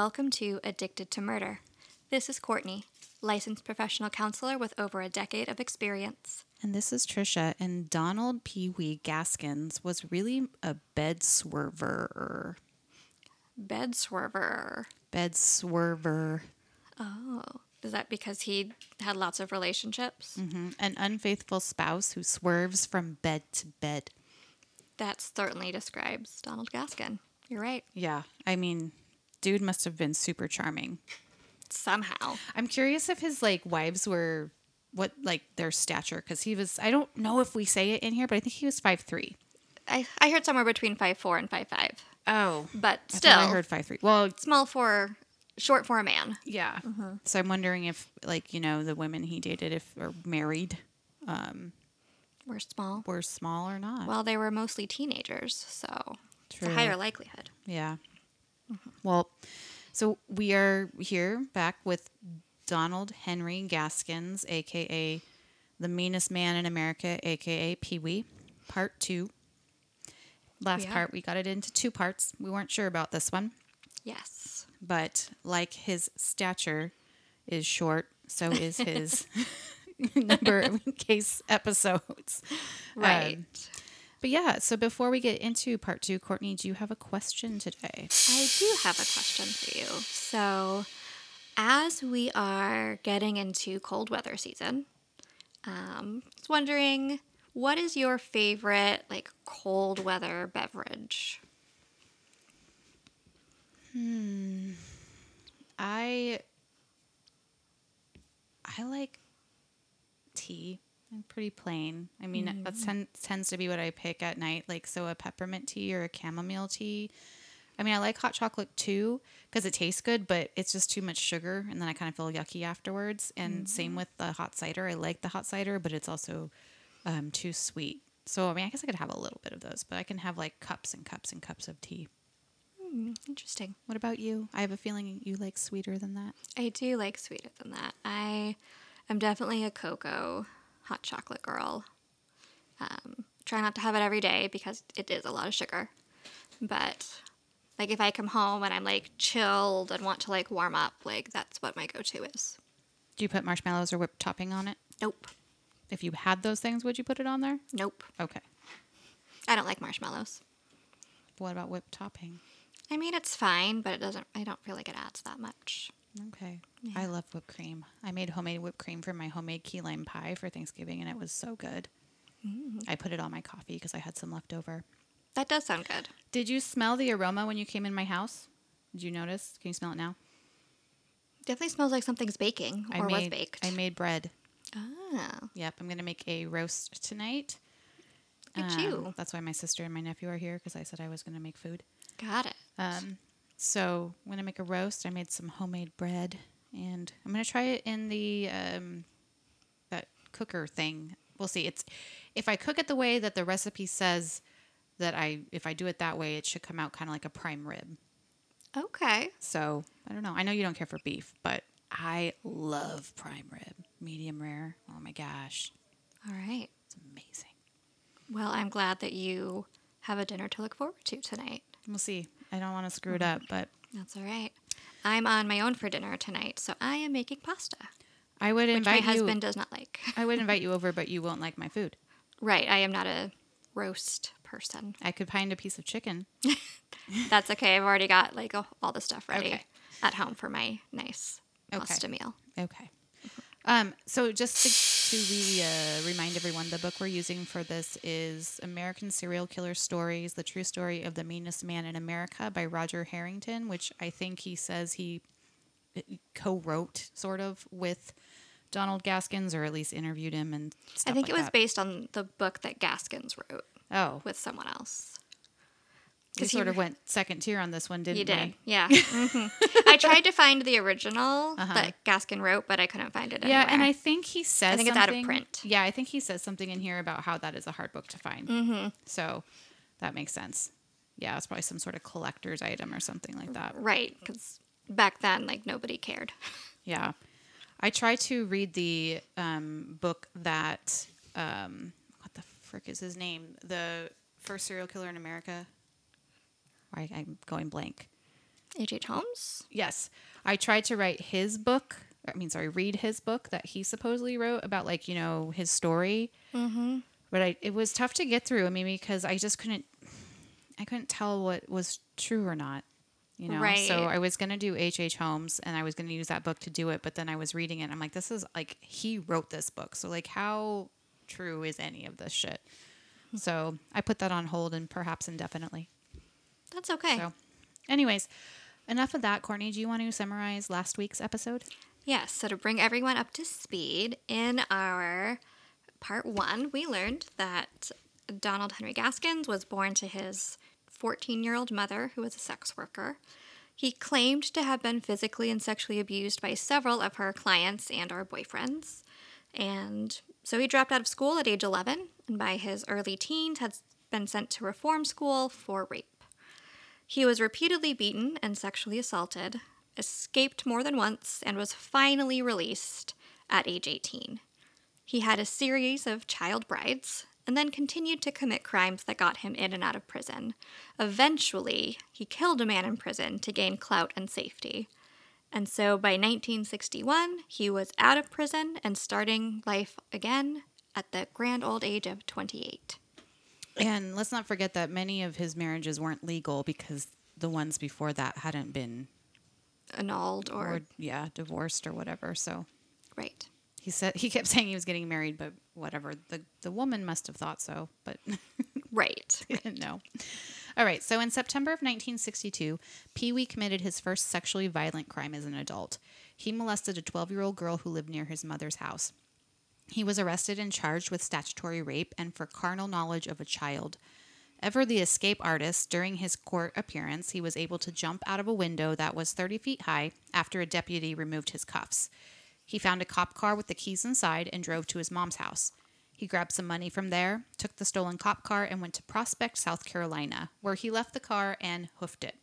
Welcome to Addicted to Murder. This is Courtney, licensed professional counselor with over a decade of experience. And this is Trisha, and Donald Pee Wee Gaskins was really a bed swerver. Bed swerver. Bed swerver. Oh, is that because he had lots of relationships? Mhm. An unfaithful spouse who swerves from bed to bed. That certainly describes Donald Gaskin. You're right. Yeah. I mean, dude must have been super charming. Somehow. I'm curious if his like wives were what like their stature because he was I don't know if we say it in here, but I think he was five three. I, I heard somewhere between five four and five five, Oh, but still thought I heard five three. Well, small for short for a man. yeah. Mm-hmm. So I'm wondering if like you know the women he dated if or married um, We're small. were small or not. Well, they were mostly teenagers, so it's a higher likelihood. Yeah. Well, so we are here back with Donald Henry Gaskins, aka the meanest man in America, aka Pee Wee, part two. Last are. part, we got it into two parts. We weren't sure about this one, Yes. but like his stature is short, so is his number of case episodes. Right. Um, but yeah, so before we get into part two, Courtney, do you have a question today? I do have a question for you. So, as we are getting into cold weather season, um, I was wondering what is your favorite like cold weather beverage? I I like tea. I'm pretty plain. I mean, that mm-hmm. ten, tends to be what I pick at night. Like, so a peppermint tea or a chamomile tea. I mean, I like hot chocolate too because it tastes good, but it's just too much sugar, and then I kind of feel yucky afterwards. And same mm-hmm. with the hot cider. I like the hot cider, but it's also um, too sweet. So, I mean, I guess I could have a little bit of those, but I can have like cups and cups and cups of tea. Hmm, interesting. What about you? I have a feeling you like sweeter than that. I do like sweeter than that. I am definitely a cocoa hot chocolate girl. Um, try not to have it every day because it is a lot of sugar. But like if I come home and I'm like chilled and want to like warm up, like that's what my go-to is. Do you put marshmallows or whipped topping on it? Nope. If you had those things, would you put it on there? Nope. Okay. I don't like marshmallows. What about whipped topping? I mean, it's fine, but it doesn't. I don't feel like it adds that much. Okay. I love whipped cream. I made homemade whipped cream for my homemade key lime pie for Thanksgiving, and it was so good. I put it on my coffee because I had some left over. That does sound good. Did you smell the aroma when you came in my house? Did you notice? Can you smell it now? Definitely smells like something's baking or I made, was baked. I made bread. oh, Yep, I'm gonna make a roast tonight. look Um, you. That's why my sister and my nephew are here because I said I was gonna make food. Got it. Um, so when I'm make a roast. I made some homemade bread, and I'm gonna try it in the um, that cooker thing. We'll see. It's if I cook it the way that the recipe says that I if I do it that way, it should come out kind of like a prime rib. Okay. So I don't know. I know you don't care for beef, but I love prime rib, medium rare. Oh my gosh, All right. it's amazing. Well, I'm glad that you have a dinner to look forward to tonight. We'll see. I don't want to screw it up, but That's all right. I'm on my own for dinner tonight, so I am making pasta, I would which my invite you. husband does not like. I would invite you over, but you won't like my food. right. I am not a roast person. I could find a piece of chicken. That's okay. I've already got like all the stuff ready Okay. at home for my nice Okay. pasta meal. Okay. Um, so just to, to re, uh, remind everyone, the book we're using for this is American Serial Killer Stories, The True Story of the Meanest Man in America by Roger Harington, which I think he says he uh, co-wrote sort of with Donald Gaskins, or at least interviewed him and stuff I think like it was that. based on the book that Gaskins wrote Oh, with someone else. We he sort of went second tier on this one, didn't You did, we? yeah. hmm I tried to find the original that Gaskin wrote, but I couldn't find it Uh-huh. Yeah, anywhere. and I think he says I think it's out of print. Yeah, I think he says something in here about how that is a hard book to find. Mm-hmm. So that makes sense. Yeah, it's probably some sort of collector's item or something like that. right because back then, like nobody cared. Yeah, I try to read the um, book that um, what the frick is his name? The first serial killer in America. Why I'm going blank. H.H. Holmes? Yes. I tried to write his book. I mean, sorry, read his book that he supposedly wrote about, like, you know, his story. Mm-hmm. But I, it was tough to get through. I mean, because I just couldn't, I couldn't tell what was true or not. You know, Right. so I was gonna do H. H. Holmes, and I was gonna use that book to do it. But then I was reading it, and I'm like, this is like he wrote this book, so like, how true is any of this shit? So I put that on hold and perhaps indefinitely. That's okay. So, anyways, enough of that. Courtney, do you want to summarize last week's episode? Yes, so to bring everyone up to speed, in our part one, we learned that Donald Henry Gaskins was born to his 14 year old mother, who was a sex worker. He claimed to have been physically and sexually abused by several of her clients and or boyfriends. And so he dropped out of school at age 11, and by his early teens had been sent to reform school for rape. He was repeatedly beaten and sexually assaulted, escaped more than once, and was finally released at age 18. He had a series of child brides and then continued to commit crimes that got him in and out of prison. Eventually, he killed a man in prison to gain clout and safety. And so by 1961, he was out of prison and starting life again at the grand old age of 28. And let's not forget that many of his marriages weren't legal because the ones before that hadn't been, Annulled or, or yeah, divorced or whatever. So right. he said he kept saying he was getting married, but whatever. The the woman must have thought so, but Right. didn't know. All right. So in September of 1962, Pee Wee committed his first sexually violent crime as an adult. He molested a 12 year old girl who lived near his mother's house. He was arrested and charged with statutory rape and for carnal knowledge of a child. Ever the escape artist, during his court appearance, he was able to jump out of a window that was 30 feet high after a deputy removed his cuffs. He found a cop car with the keys inside and drove to his mom's house. He grabbed some money from there, took the stolen cop car, and went to Prospect, South Carolina, where he left the car and hoofed it.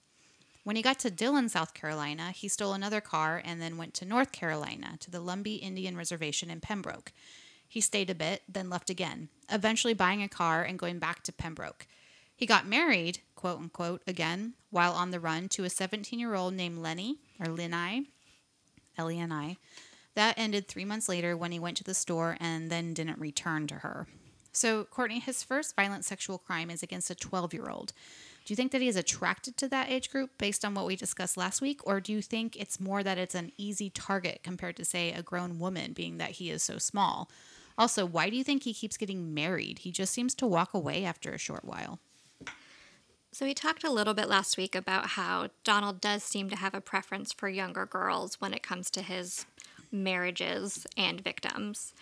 When he got to Dillon, South Carolina, he stole another car and then went to North Carolina to the Lumbee Indian Reservation in Pembroke. He stayed a bit, then left again, eventually buying a car and going back to Pembroke. He got married, quote unquote, again, while on the run to a 17 year old named Lenny, or Lenai, L E N I. That ended three months later when he went to the store and then didn't return to her. So, Courtney, his first violent sexual crime is against a 12 year old. Do you think that he is attracted to that age group based on what we discussed last week? Or do you think it's more that it's an easy target compared to, say, a grown woman, being that he is so small? Also, why do you think he keeps getting married? He just seems to walk away after a short while. So, we talked a little bit last week about how Donald does seem to have a preference for younger girls when it comes to his marriages and victims.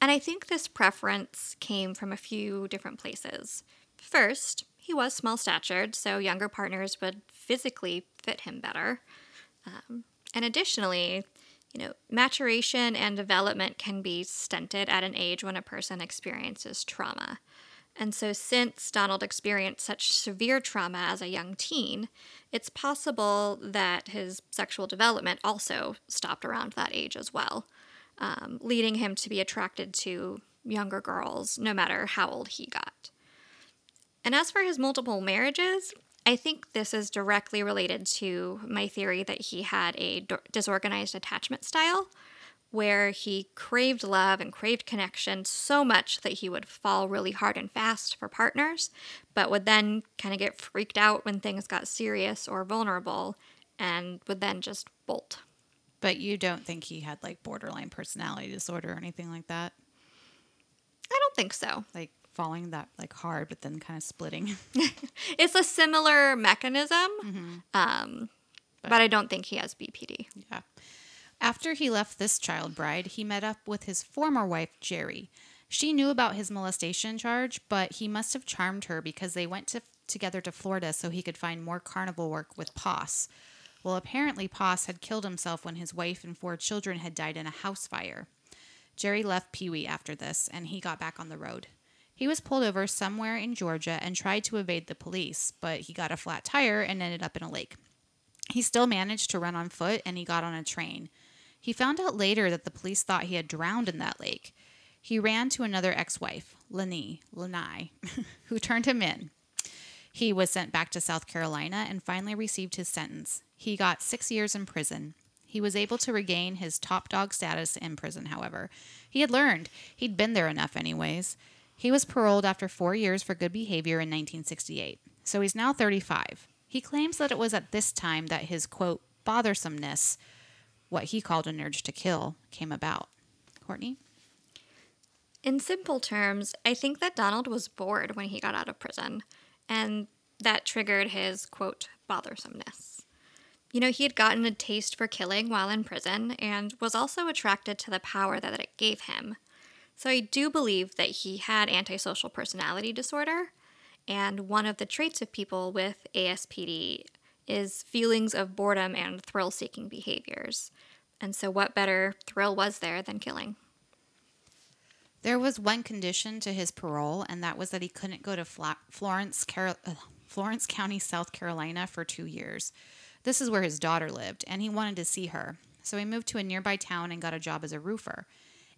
And I think this preference came from a few different places. First, he was small statured, so younger partners would physically fit him better. Um, and additionally, you know, maturation and development can be stunted at an age when a person experiences trauma. And so, since Donald experienced such severe trauma as a young teen, it's possible that his sexual development also stopped around that age as well, um, leading him to be attracted to younger girls no matter how old he got. And as for his multiple marriages, I think this is directly related to my theory that he had a disorganized attachment style where he craved love and craved connection so much that he would fall really hard and fast for partners, but would then kind of get freaked out when things got serious or vulnerable and would then just bolt. But you don't think he had like borderline personality disorder or anything like that? I don't think so. Like falling that like hard, but then kind of splitting. It's a similar mechanism, um, but I don't think he has BPD. yeah. After he left this child bride, he met up with his former wife, Jerry. She knew about his molestation charge, but he must have charmed her because they went to, together to Florida so he could find more carnival work with Poss. Well, apparently, Poss had killed himself when his wife and four children had died in a house fire. Jerry left Pee Wee after this, and he got back on the road. He was pulled over somewhere in Georgia and tried to evade the police, but he got a flat tire and ended up in a lake. He still managed to run on foot and he got on a train. He found out later that the police thought he had drowned in that lake. He ran to another ex wife, Lenny, Lenai, who turned him in. He was sent back to South Carolina and finally received his sentence. He got six years in prison. He was able to regain his top dog status in prison, however. He had learned. He'd been there enough, anyways. He was paroled after four years for good behavior in 1968. So he's now 35. He claims that it was at this time that his, quote, bothersomeness, what he called an urge to kill, came about. Courtney? In simple terms, I think that Donald was bored when he got out of prison, and that triggered his, quote, bothersomeness. You know, he had gotten a taste for killing while in prison and was also attracted to the power that it gave him. So I do believe that he had antisocial personality disorder, and one of the traits of people with ASPD is feelings of boredom and thrill seeking behaviors. And so, what better thrill was there than killing? There was one condition to his parole, and that was that he couldn't go to Fla- Florence, uh, Florence County, South Carolina for two years. This is where his daughter lived, and he wanted to see her. So he moved to a nearby town and got a job as a roofer.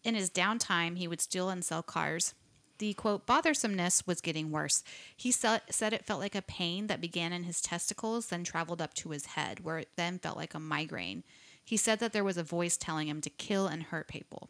In his downtime, he would steal and sell cars. The quote, bothersomeness was getting worse. He said it felt like a pain that began in his testicles, then traveled up to his head, where it then felt like a migraine. He said that there was a voice telling him to kill and hurt people.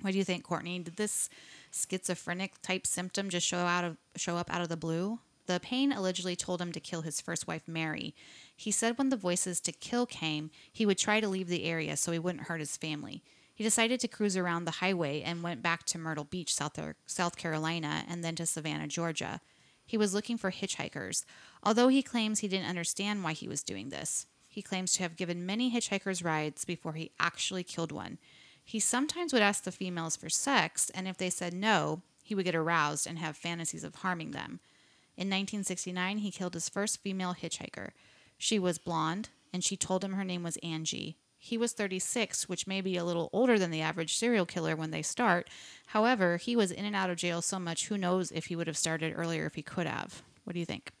What do you think, Courtney? Did this schizophrenic type symptom just show out of show up out of the blue? The pain allegedly told him to kill his first wife, Mary. He said when the voices to kill came, he would try to leave the area so he wouldn't hurt his family. He decided to cruise around the highway and went back to Myrtle Beach, South, South Carolina, and then to Savannah, Georgia. He was looking for hitchhikers, although he claims he didn't understand why he was doing this. He claims to have given many hitchhikers rides before he actually killed one. He sometimes would ask the females for sex, and if they said no, he would get aroused and have fantasies of harming them. In 1969, he killed his first female hitchhiker. She was blonde, and she told him her name was Angie. He was 36, which may be a little older than the average serial killer when they start. However, he was in and out of jail so much, who knows if he would have started earlier if he could have. What do you think?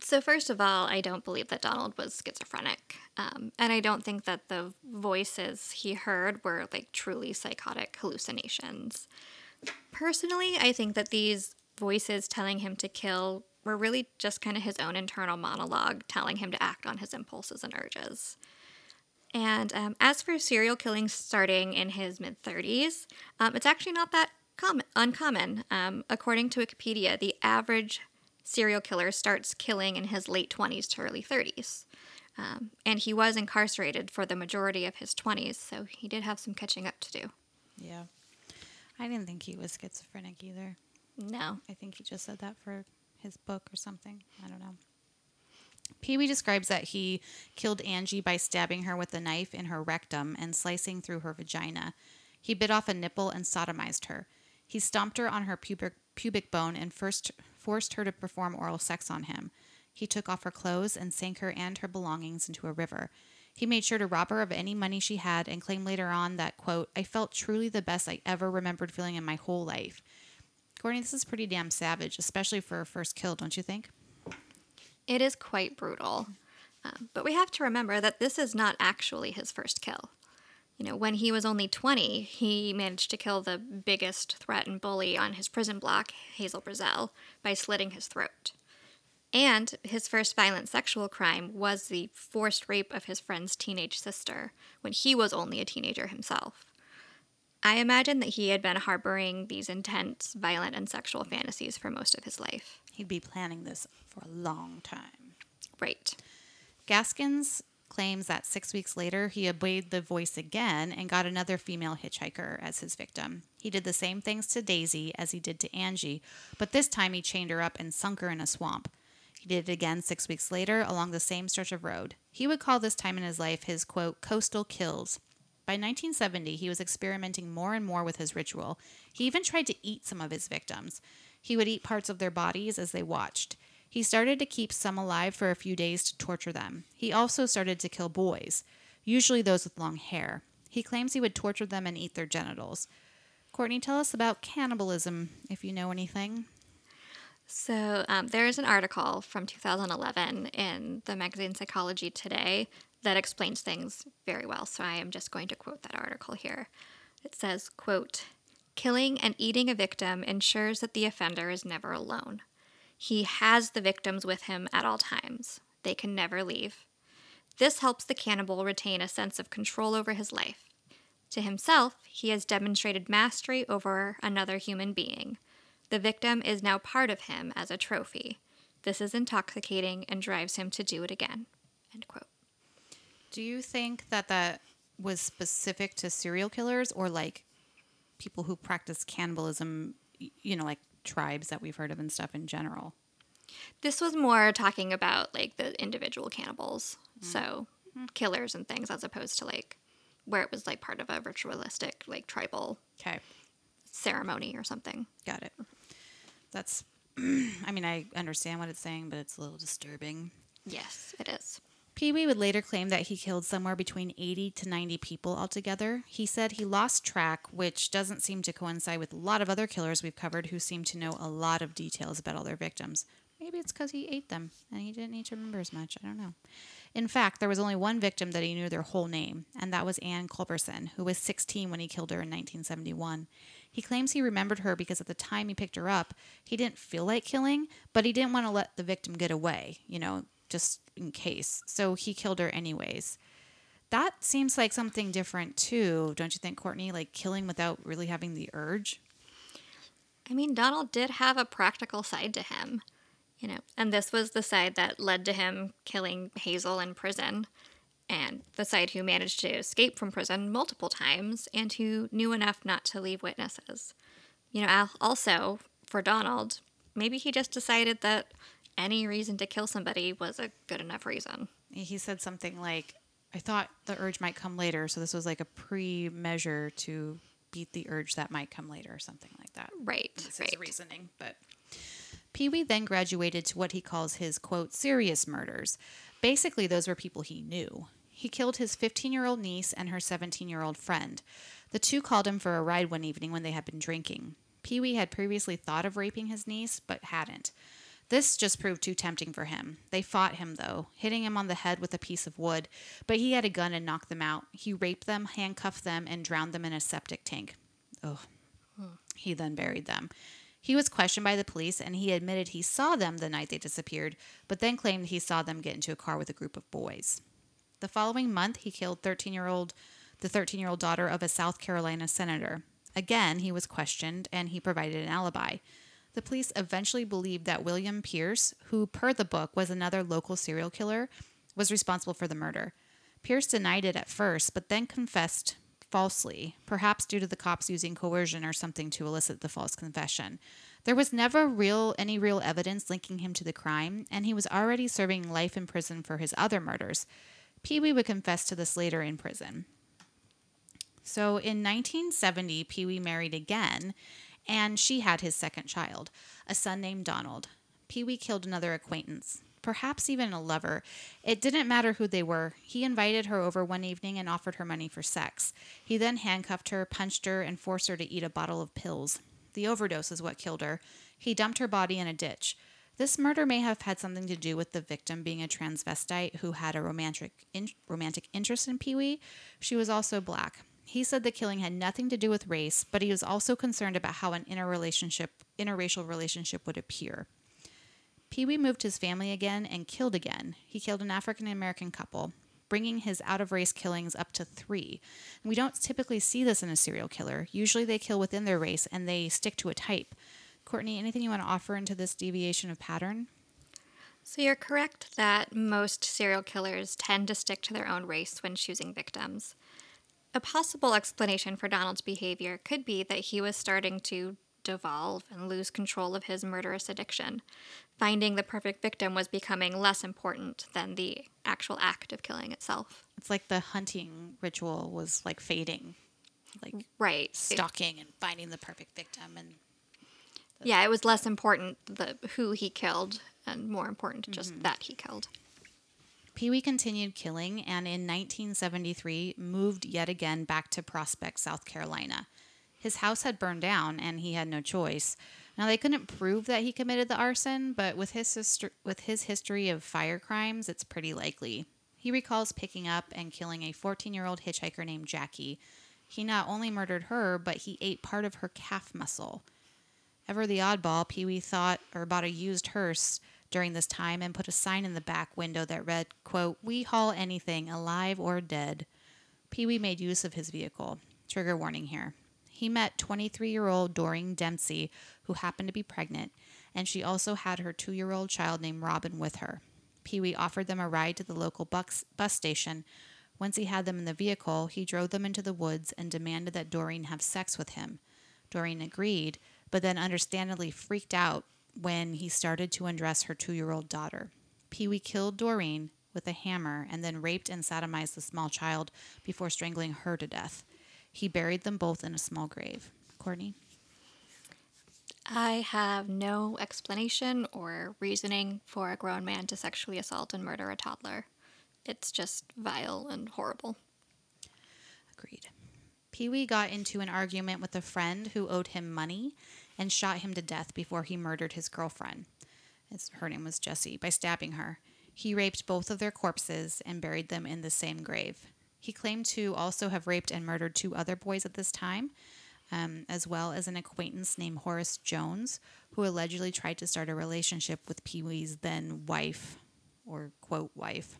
So, first of all, I don't believe that Donald was schizophrenic. Um, and I don't think that the voices he heard were like truly psychotic hallucinations. Personally, I think that these voices telling him to kill were really just kind of his own internal monologue telling him to act on his impulses and urges. And um, as for serial killings starting in his mid 30s, um, it's actually not that com- uncommon. Um, according to Wikipedia, the average serial killer starts killing in his late 20s to early 30s. Um, and he was incarcerated for the majority of his 20s, so he did have some catching up to do. Yeah. I didn't think he was schizophrenic either. No. I think he just said that for his book or something. I don't know. Pee Wee describes that he killed Angie by stabbing her with a knife in her rectum and slicing through her vagina. He bit off a nipple and sodomized her. He stomped her on her pubic, pubic bone and first forced her to perform oral sex on him. He took off her clothes and sank her and her belongings into a river. He made sure to rob her of any money she had and claimed later on that, quote, I felt truly the best I ever remembered feeling in my whole life. Courtney, this is pretty damn savage, especially for a first kill, don't you think? It is quite brutal. Um, but we have to remember that this is not actually his first kill. You know, when he was only 20, he managed to kill the biggest threat and bully on his prison block, Hazel Brazell, by slitting his throat. And his first violent sexual crime was the forced rape of his friend's teenage sister when he was only a teenager himself. I imagine that he had been harboring these intense, violent, and sexual fantasies for most of his life. He'd be planning this for a long time. Right. Gaskins claims that six weeks later he obeyed the voice again and got another female hitchhiker as his victim. He did the same things to Daisy as he did to Angie, but this time he chained her up and sunk her in a swamp. He did it again six weeks later along the same stretch of road. He would call this time in his life his quote, coastal kills. By 1970, he was experimenting more and more with his ritual. He even tried to eat some of his victims. He would eat parts of their bodies as they watched. He started to keep some alive for a few days to torture them. He also started to kill boys, usually those with long hair. He claims he would torture them and eat their genitals. Courtney, tell us about cannibalism, if you know anything. So, um, there is an article from 2011 in the magazine Psychology Today that explains things very well. So, I am just going to quote that article here. It says, quote, Killing and eating a victim ensures that the offender is never alone. He has the victims with him at all times. They can never leave. This helps the cannibal retain a sense of control over his life. To himself, he has demonstrated mastery over another human being. The victim is now part of him as a trophy. This is intoxicating and drives him to do it again. End quote. Do you think that that was specific to serial killers or like people who practice cannibalism, you know, like tribes that we've heard of and stuff in general? This was more talking about like the individual cannibals, mm. so mm-hmm. killers and things, as opposed to like where it was like part of a ritualistic, like tribal Okay. ceremony or something. Got it. That's, I mean, I understand what it's saying, but it's a little disturbing. Yes, it is. Pee Wee would later claim that he killed somewhere between 80 to 90 people altogether. He said he lost track, which doesn't seem to coincide with a lot of other killers we've covered who seem to know a lot of details about all their victims. Maybe it's because he ate them and he didn't need to remember as much. I don't know. In fact, there was only one victim that he knew their whole name, and that was Anne Culberson, who was 16 when he killed her in 1971. He claims he remembered her because at the time he picked her up, he didn't feel like killing, but he didn't want to let the victim get away, you know, just in case. So he killed her anyways. That seems like something different too, don't you think, Courtney? Like killing without really having the urge? I mean, Donald did have a practical side to him, you know, and this was the side that led to him killing Hazel in prison, and the side who managed to escape from prison multiple times and who knew enough not to leave witnesses. You know, also for Donald, maybe he just decided that any reason to kill somebody was a good enough reason. He said something like, I thought the urge might come later, so this was like a pre measure to beat the urge that might come later, or something like that. Right, This right. reasoning, but Pee Wee then graduated to what he calls his quote serious murders. Basically, those were people he knew. He killed his 15 year old niece and her 17 year old friend. The two called him for a ride one evening when they had been drinking. Pee Wee had previously thought of raping his niece, but hadn't. This just proved too tempting for him. They fought him, though, hitting him on the head with a piece of wood, but he had a gun and knocked them out. He raped them, handcuffed them, and drowned them in a septic tank. Oh, he then buried them. He was questioned by the police and he admitted he saw them the night they disappeared, but then claimed he saw them get into a car with a group of boys. The following month, he killed 13-year-old the 13-year-old daughter of a South Carolina senator. Again, he was questioned and he provided an alibi. The police eventually believed that William Pierce, who per the book was another local serial killer, was responsible for the murder. Pierce denied it at first, but then confessed falsely, perhaps due to the cops using coercion or something to elicit the false confession. There was never real any real evidence linking him to the crime, and he was already serving life in prison for his other murders. Pee Wee would confess to this later in prison. So in 1970, Pee Wee married again, and she had his second child, a son named Donald. Pee Wee killed another acquaintance, perhaps even a lover. It didn't matter who they were. He invited her over one evening and offered her money for sex. He then handcuffed her, punched her, and forced her to eat a bottle of pills. The overdose is what killed her. He dumped her body in a ditch. This murder may have had something to do with the victim being a transvestite who had a romantic in, romantic interest in Pee Wee. She was also black. He said the killing had nothing to do with race, but he was also concerned about how an interrelationship, interracial relationship would appear. Pee Wee moved his family again and killed again. He killed an African American couple, bringing his out of race killings up to three. We don't typically see this in a serial killer. Usually they kill within their race and they stick to a type. Courtney, anything you want to offer into this deviation of pattern? So you're correct that most serial killers tend to stick to their own race when choosing victims. A possible explanation for Donald's behavior could be that he was starting to devolve and lose control of his murderous addiction. Finding the perfect victim was becoming less important than the actual act of killing itself. It's like the hunting ritual was like fading, like Right. stalking and finding the perfect victim and Yeah, it was less important the who he killed and more important just mm-hmm. that he killed. Pee Wee continued killing and in 1973 moved yet again back to Prospect, South Carolina. His house had burned down and he had no choice. Now they couldn't prove that he committed the arson, but with his history, with his history of fire crimes, it's pretty likely. He recalls picking up and killing a 14-year-old hitchhiker named Jackie. He not only murdered her, but he ate part of her calf muscle. Ever the oddball, Pee Wee thought or bought a used hearse during this time and put a sign in the back window that read, quote, We haul anything, alive or dead. Pee Wee made use of his vehicle. Trigger warning here. He met 23 year old Doreen Dempsey, who happened to be pregnant, and she also had her two year old child named Robin with her. Pee Wee offered them a ride to the local bus, bus station. Once he had them in the vehicle, he drove them into the woods and demanded that Doreen have sex with him. Doreen agreed, but then understandably freaked out when he started to undress her two year old daughter. Pee Wee killed Doreen with a hammer and then raped and sodomized the small child before strangling her to death. He buried them both in a small grave. Courtney? I have no explanation or reasoning for a grown man to sexually assault and murder a toddler. It's just vile and horrible. Agreed. Pee Wee got into an argument with a friend who owed him money and shot him to death before he murdered his girlfriend. Her name was Jessie, by stabbing her. He raped both of their corpses and buried them in the same grave. He claimed to also have raped and murdered two other boys at this time, um, as well as an acquaintance named Horace Jones, who allegedly tried to start a relationship with Pee Wee's then wife, or quote, wife.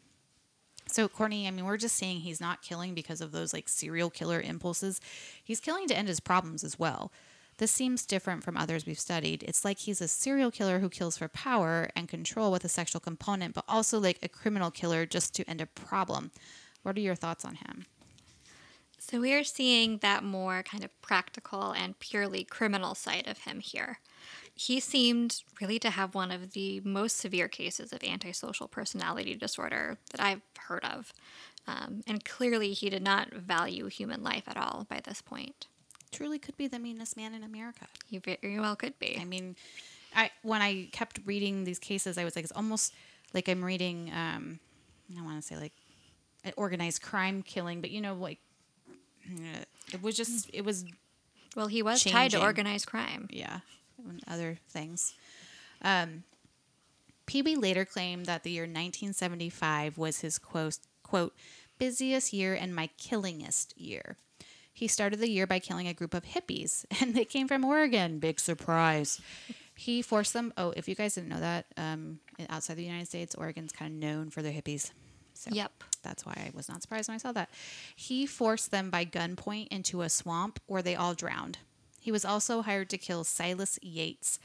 So, Courtney, I mean, we're just saying he's not killing because of those like serial killer impulses. He's killing to end his problems as well. This seems different from others we've studied. It's like he's a serial killer who kills for power and control with a sexual component, but also like a criminal killer just to end a problem. What are your thoughts on him? So we are seeing that more kind of practical and purely criminal side of him here. He seemed really to have one of the most severe cases of antisocial personality disorder that I've heard of. Um, and clearly, he did not value human life at all by this point. Truly could be the meanest man in America. He very well could be. I mean, I when I kept reading these cases, I was like, it's almost like I'm reading. Um, I don't want to say like an organized crime killing, but you know, like it was just it was well, he was tied to changing. organized crime. yeah, and other things. Um, later claimed that the year 1975 was his quote, quote busiest year and my killingest year. He started the year by killing a group of hippies, and they came from Oregon. Big surprise. He forced them. Oh, if you guys didn't know that, um, outside the United States, Oregon's kind of known for their hippies. So Yep. that's why I was not surprised when I saw that. He forced them by gunpoint into a swamp where they all drowned. He was also hired to kill Silas Yates.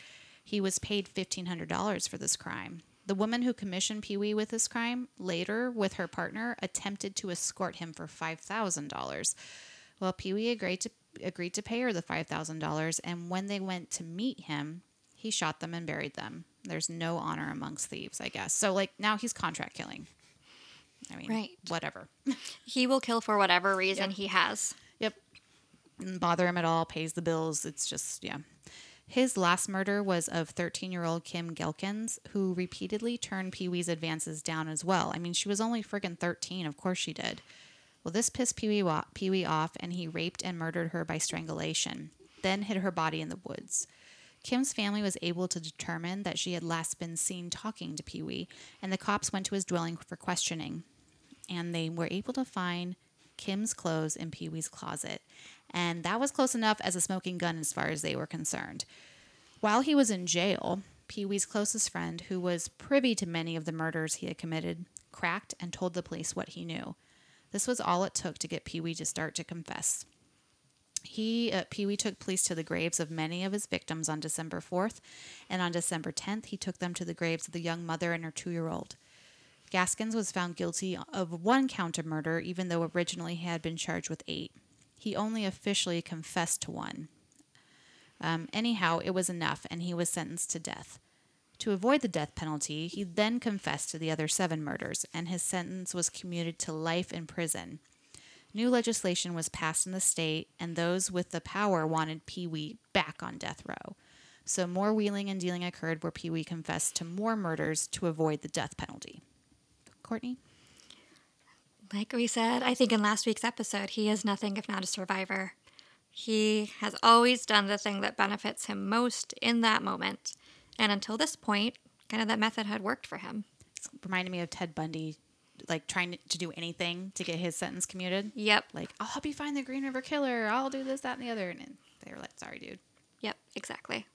He was paid $1,500 for this crime. The woman who commissioned Pee Wee with this crime later, with her partner, attempted to escort him for $5,000. Well, Pee Wee agreed to, agreed to pay her the $5,000, and when they went to meet him, he shot them and buried them. There's no honor amongst thieves, I guess. So, like, now he's contract killing. I mean, Right. whatever. He will kill for whatever reason he has. Yep. Didn't bother him at all, pays the bills. It's just, yeah. His last murder was of 13 year old Kim Ghelkins, who repeatedly turned Pee Wee's advances down as well. I mean, she was only friggin' 13. Of course she did. Well, this pissed Pee Wee, off, and he raped and murdered her by strangulation, then hid her body in the woods. Kim's family was able to determine that she had last been seen talking to Pee Wee, and the cops went to his dwelling for questioning and they were able to find Kim's clothes in Pee Wee's closet. And that was close enough as a smoking gun as far as they were concerned. While he was in jail, Pee Wee's closest friend, who was privy to many of the murders he had committed, cracked and told the police what he knew. This was all it took to get Pee Wee to start to confess. He, uh, Pee Wee took police to the graves of many of his victims on December 4th, and on December 10th, he took them to the graves of the young mother and her two year old. Gaskins was found guilty of one count of murder, even though originally he had been charged with eight. He only officially confessed to one. Um, anyhow, it was enough, and he was sentenced to death. To avoid the death penalty, he then confessed to the other seven murders, and his sentence was commuted to life in prison. New legislation was passed in the state, and those with the power wanted Pee Wee back on death row. So more wheeling and dealing occurred where Pee Wee confessed to more murders to avoid the death penalty. Courtney? Like we said, I think in last week's episode, he is nothing if not a survivor. He has always done the thing that benefits him most in that moment. And until this point, kind of that method had worked for him. It's reminded me of Ted Bundy, like trying to do anything to get his sentence commuted. Yep. Like, oh, I'll help you find the Green River Killer. I'll do this, that, and the other. And they were like, sorry, dude. Yep, exactly.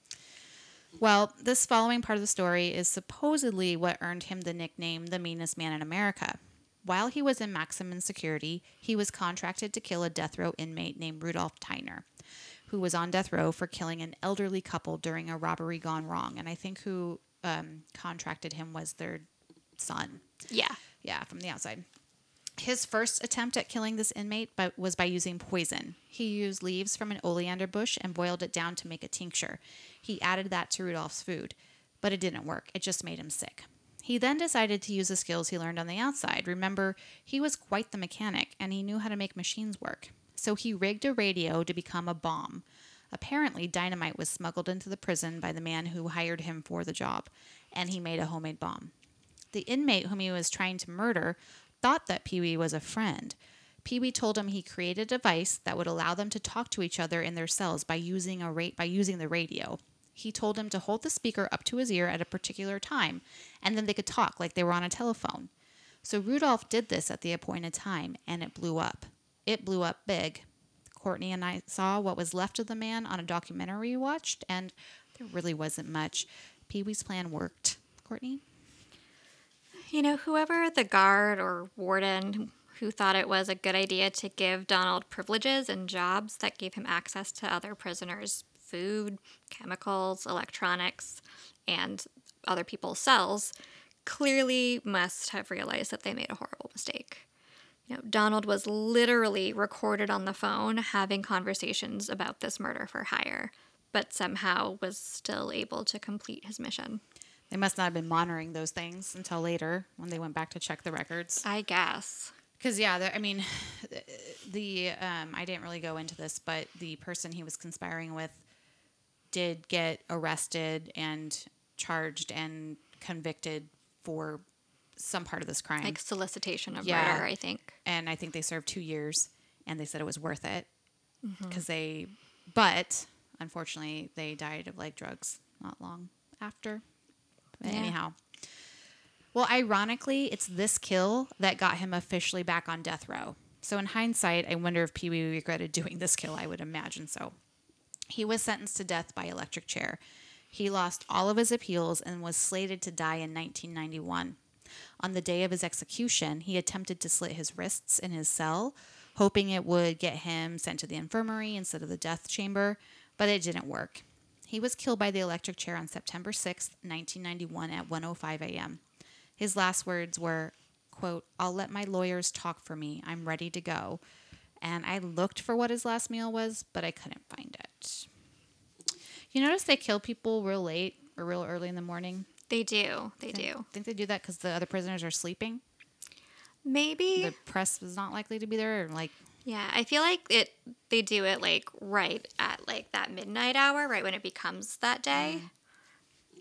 Well, this following part of the story is supposedly what earned him the nickname the meanest man in America. While he was in maximum security, he was contracted to kill a death row inmate named Rudolph Tyner, who was on death row for killing an elderly couple during a robbery gone wrong. And I think who um, contracted him was their son. Yeah. Yeah, from the outside. His first attempt at killing this inmate but was by using poison. He used leaves from an oleander bush and boiled it down to make a tincture. He added that to Rudolph's food, but it didn't work. It just made him sick. He then decided to use the skills he learned on the outside. Remember, he was quite the mechanic and he knew how to make machines work. So he rigged a radio to become a bomb. Apparently, dynamite was smuggled into the prison by the man who hired him for the job, and he made a homemade bomb. The inmate whom he was trying to murder thought that Pee Wee was a friend. Pee Wee told him he created a device that would allow them to talk to each other in their cells by using a ra- by using the radio. He told him to hold the speaker up to his ear at a particular time, and then they could talk like they were on a telephone. So Rudolph did this at the appointed time, and it blew up. It blew up big. Courtney and I saw what was left of the man on a documentary we watched, and there really wasn't much. Pee Wee's plan worked. Courtney? You know, whoever the guard or warden who thought it was a good idea to give Donald privileges and jobs that gave him access to other prisoners' food, chemicals, electronics, and other people's cells clearly must have realized that they made a horrible mistake. You know, Donald was literally recorded on the phone having conversations about this murder for hire, but somehow was still able to complete his mission. They must not have been monitoring those things until later when they went back to check the records. I guess. Because yeah, the, I mean, the um, I didn't really go into this, but the person he was conspiring with did get arrested and charged and convicted for some part of this crime. Like solicitation of Yeah. murder, I think. and I think they served two years, and they said it was worth it mm-hmm. because they. But unfortunately, they died of like drugs not long after. But Yeah. anyhow, well, ironically, it's this kill that got him officially back on death row. So in hindsight, I wonder if Pee Wee regretted doing this kill. I would imagine so. He was sentenced to death by electric chair. He lost all of his appeals and was slated to die in 1991. On the day of his execution, he attempted to slit his wrists in his cell, hoping it would get him sent to the infirmary instead of the death chamber, but it didn't work. He was killed by the electric chair on September 6th, 1991 at 1:05 a.m. His last words were, quote, "I'll let my lawyers talk for me. I'm ready to go." And I looked for what his last meal was, but I couldn't find it. You notice they kill people real late or real early in the morning? They do. They do. I think they do that because the other prisoners are sleeping. Maybe. The press is not likely to be there. Or like, yeah, I feel like it. They do it like right at like that midnight hour, right when it becomes that day.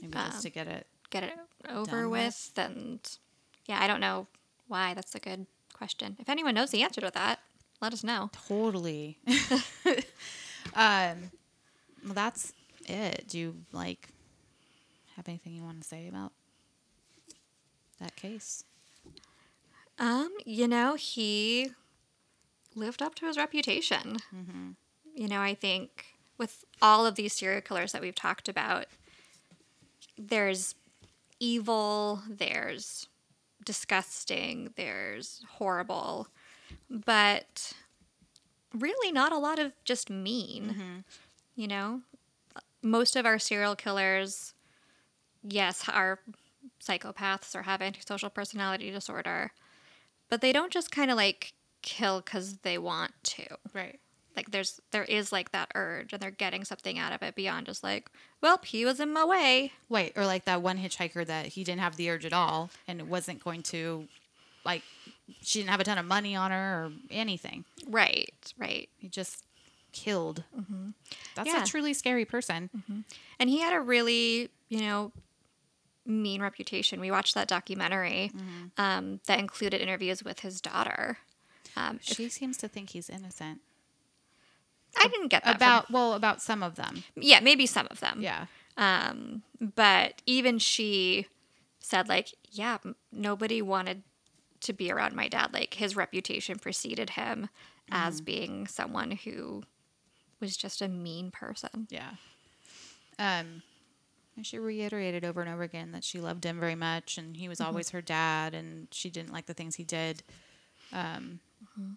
maybe just to get it. Get it over Done with, and yeah, I don't know why. That's a good question. If anyone knows the answer to that, let us know. Totally. um, well, that's it. Do you like have anything you want to say about that case? Um, you know, he lived up to his reputation. You know, I think with all of these serial killers that we've talked about, there's evil, there's disgusting, there's horrible, but really not a lot of just mean. You know, most of our serial killers, yes, are psychopaths or have antisocial personality disorder, but they don't just kind of like kill because they want to. Right. Like there's there is like that urge, and they're getting something out of it beyond just like, well, he was in my way. Right. or like that one hitchhiker that he didn't have the urge at all and it wasn't going to, like, she didn't have a ton of money on her or anything. Right, right. He just killed. Mm-hmm. That's Yeah. a truly scary person. Mm-hmm. And he had a really, you know, mean reputation. We watched that documentary um, that included interviews with his daughter. Um, She seems to think he's innocent. I didn't get that from- About, well, about some of them. yeah, maybe some of them. Yeah. Um, but even she said, like, yeah, m- nobody wanted to be around my dad. Like, his reputation preceded him as being someone who was just a mean person. Yeah. Um, And she reiterated over and over again that she loved him very much and he was mm-hmm. always her dad and she didn't like the things he did. Um, mm-hmm.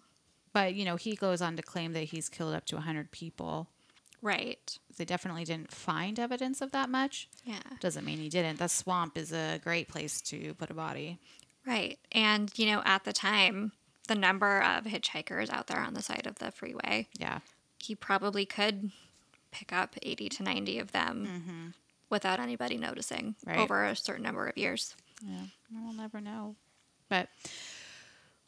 But, you know, he goes on to claim that he's killed up to 100 people. Right. They definitely didn't find evidence of that much. Yeah. Doesn't mean he didn't. The swamp is a great place to put a body. Right. And, you know, at the time, the number of hitchhikers out there on the side of the freeway, Yeah. he probably could pick up 80 to 90 of them mm-hmm. Without anybody noticing Right. over a certain number of years. Yeah, we'll never know. But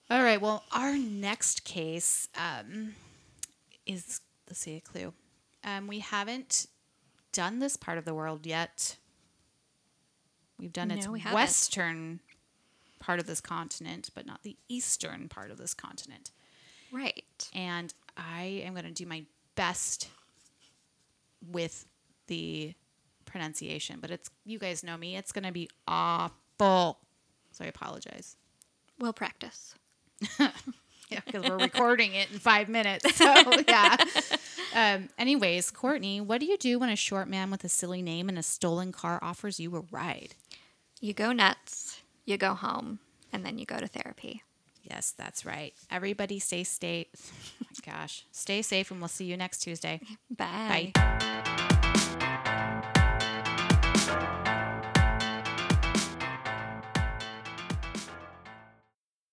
all right, well, our next case um, is let's see a clue. Um, we haven't done this part of the world yet. We've done its No, we western part of this continent, but not the eastern part of this continent. Right. And I am going to do my best with the pronunciation, but it's you guys know me. It's going to be awful. So I apologize. We'll practice. Yeah, because we're recording it in five minutes. So yeah. Um, anyways, Courtney, what do you do when a short man with a silly name and a stolen car offers you a ride? You go nuts, you go home, and then you go to therapy. Yes, that's right. Everybody stay safe. Oh my gosh, stay safe, and we'll see you next Tuesday. Bye. Bye.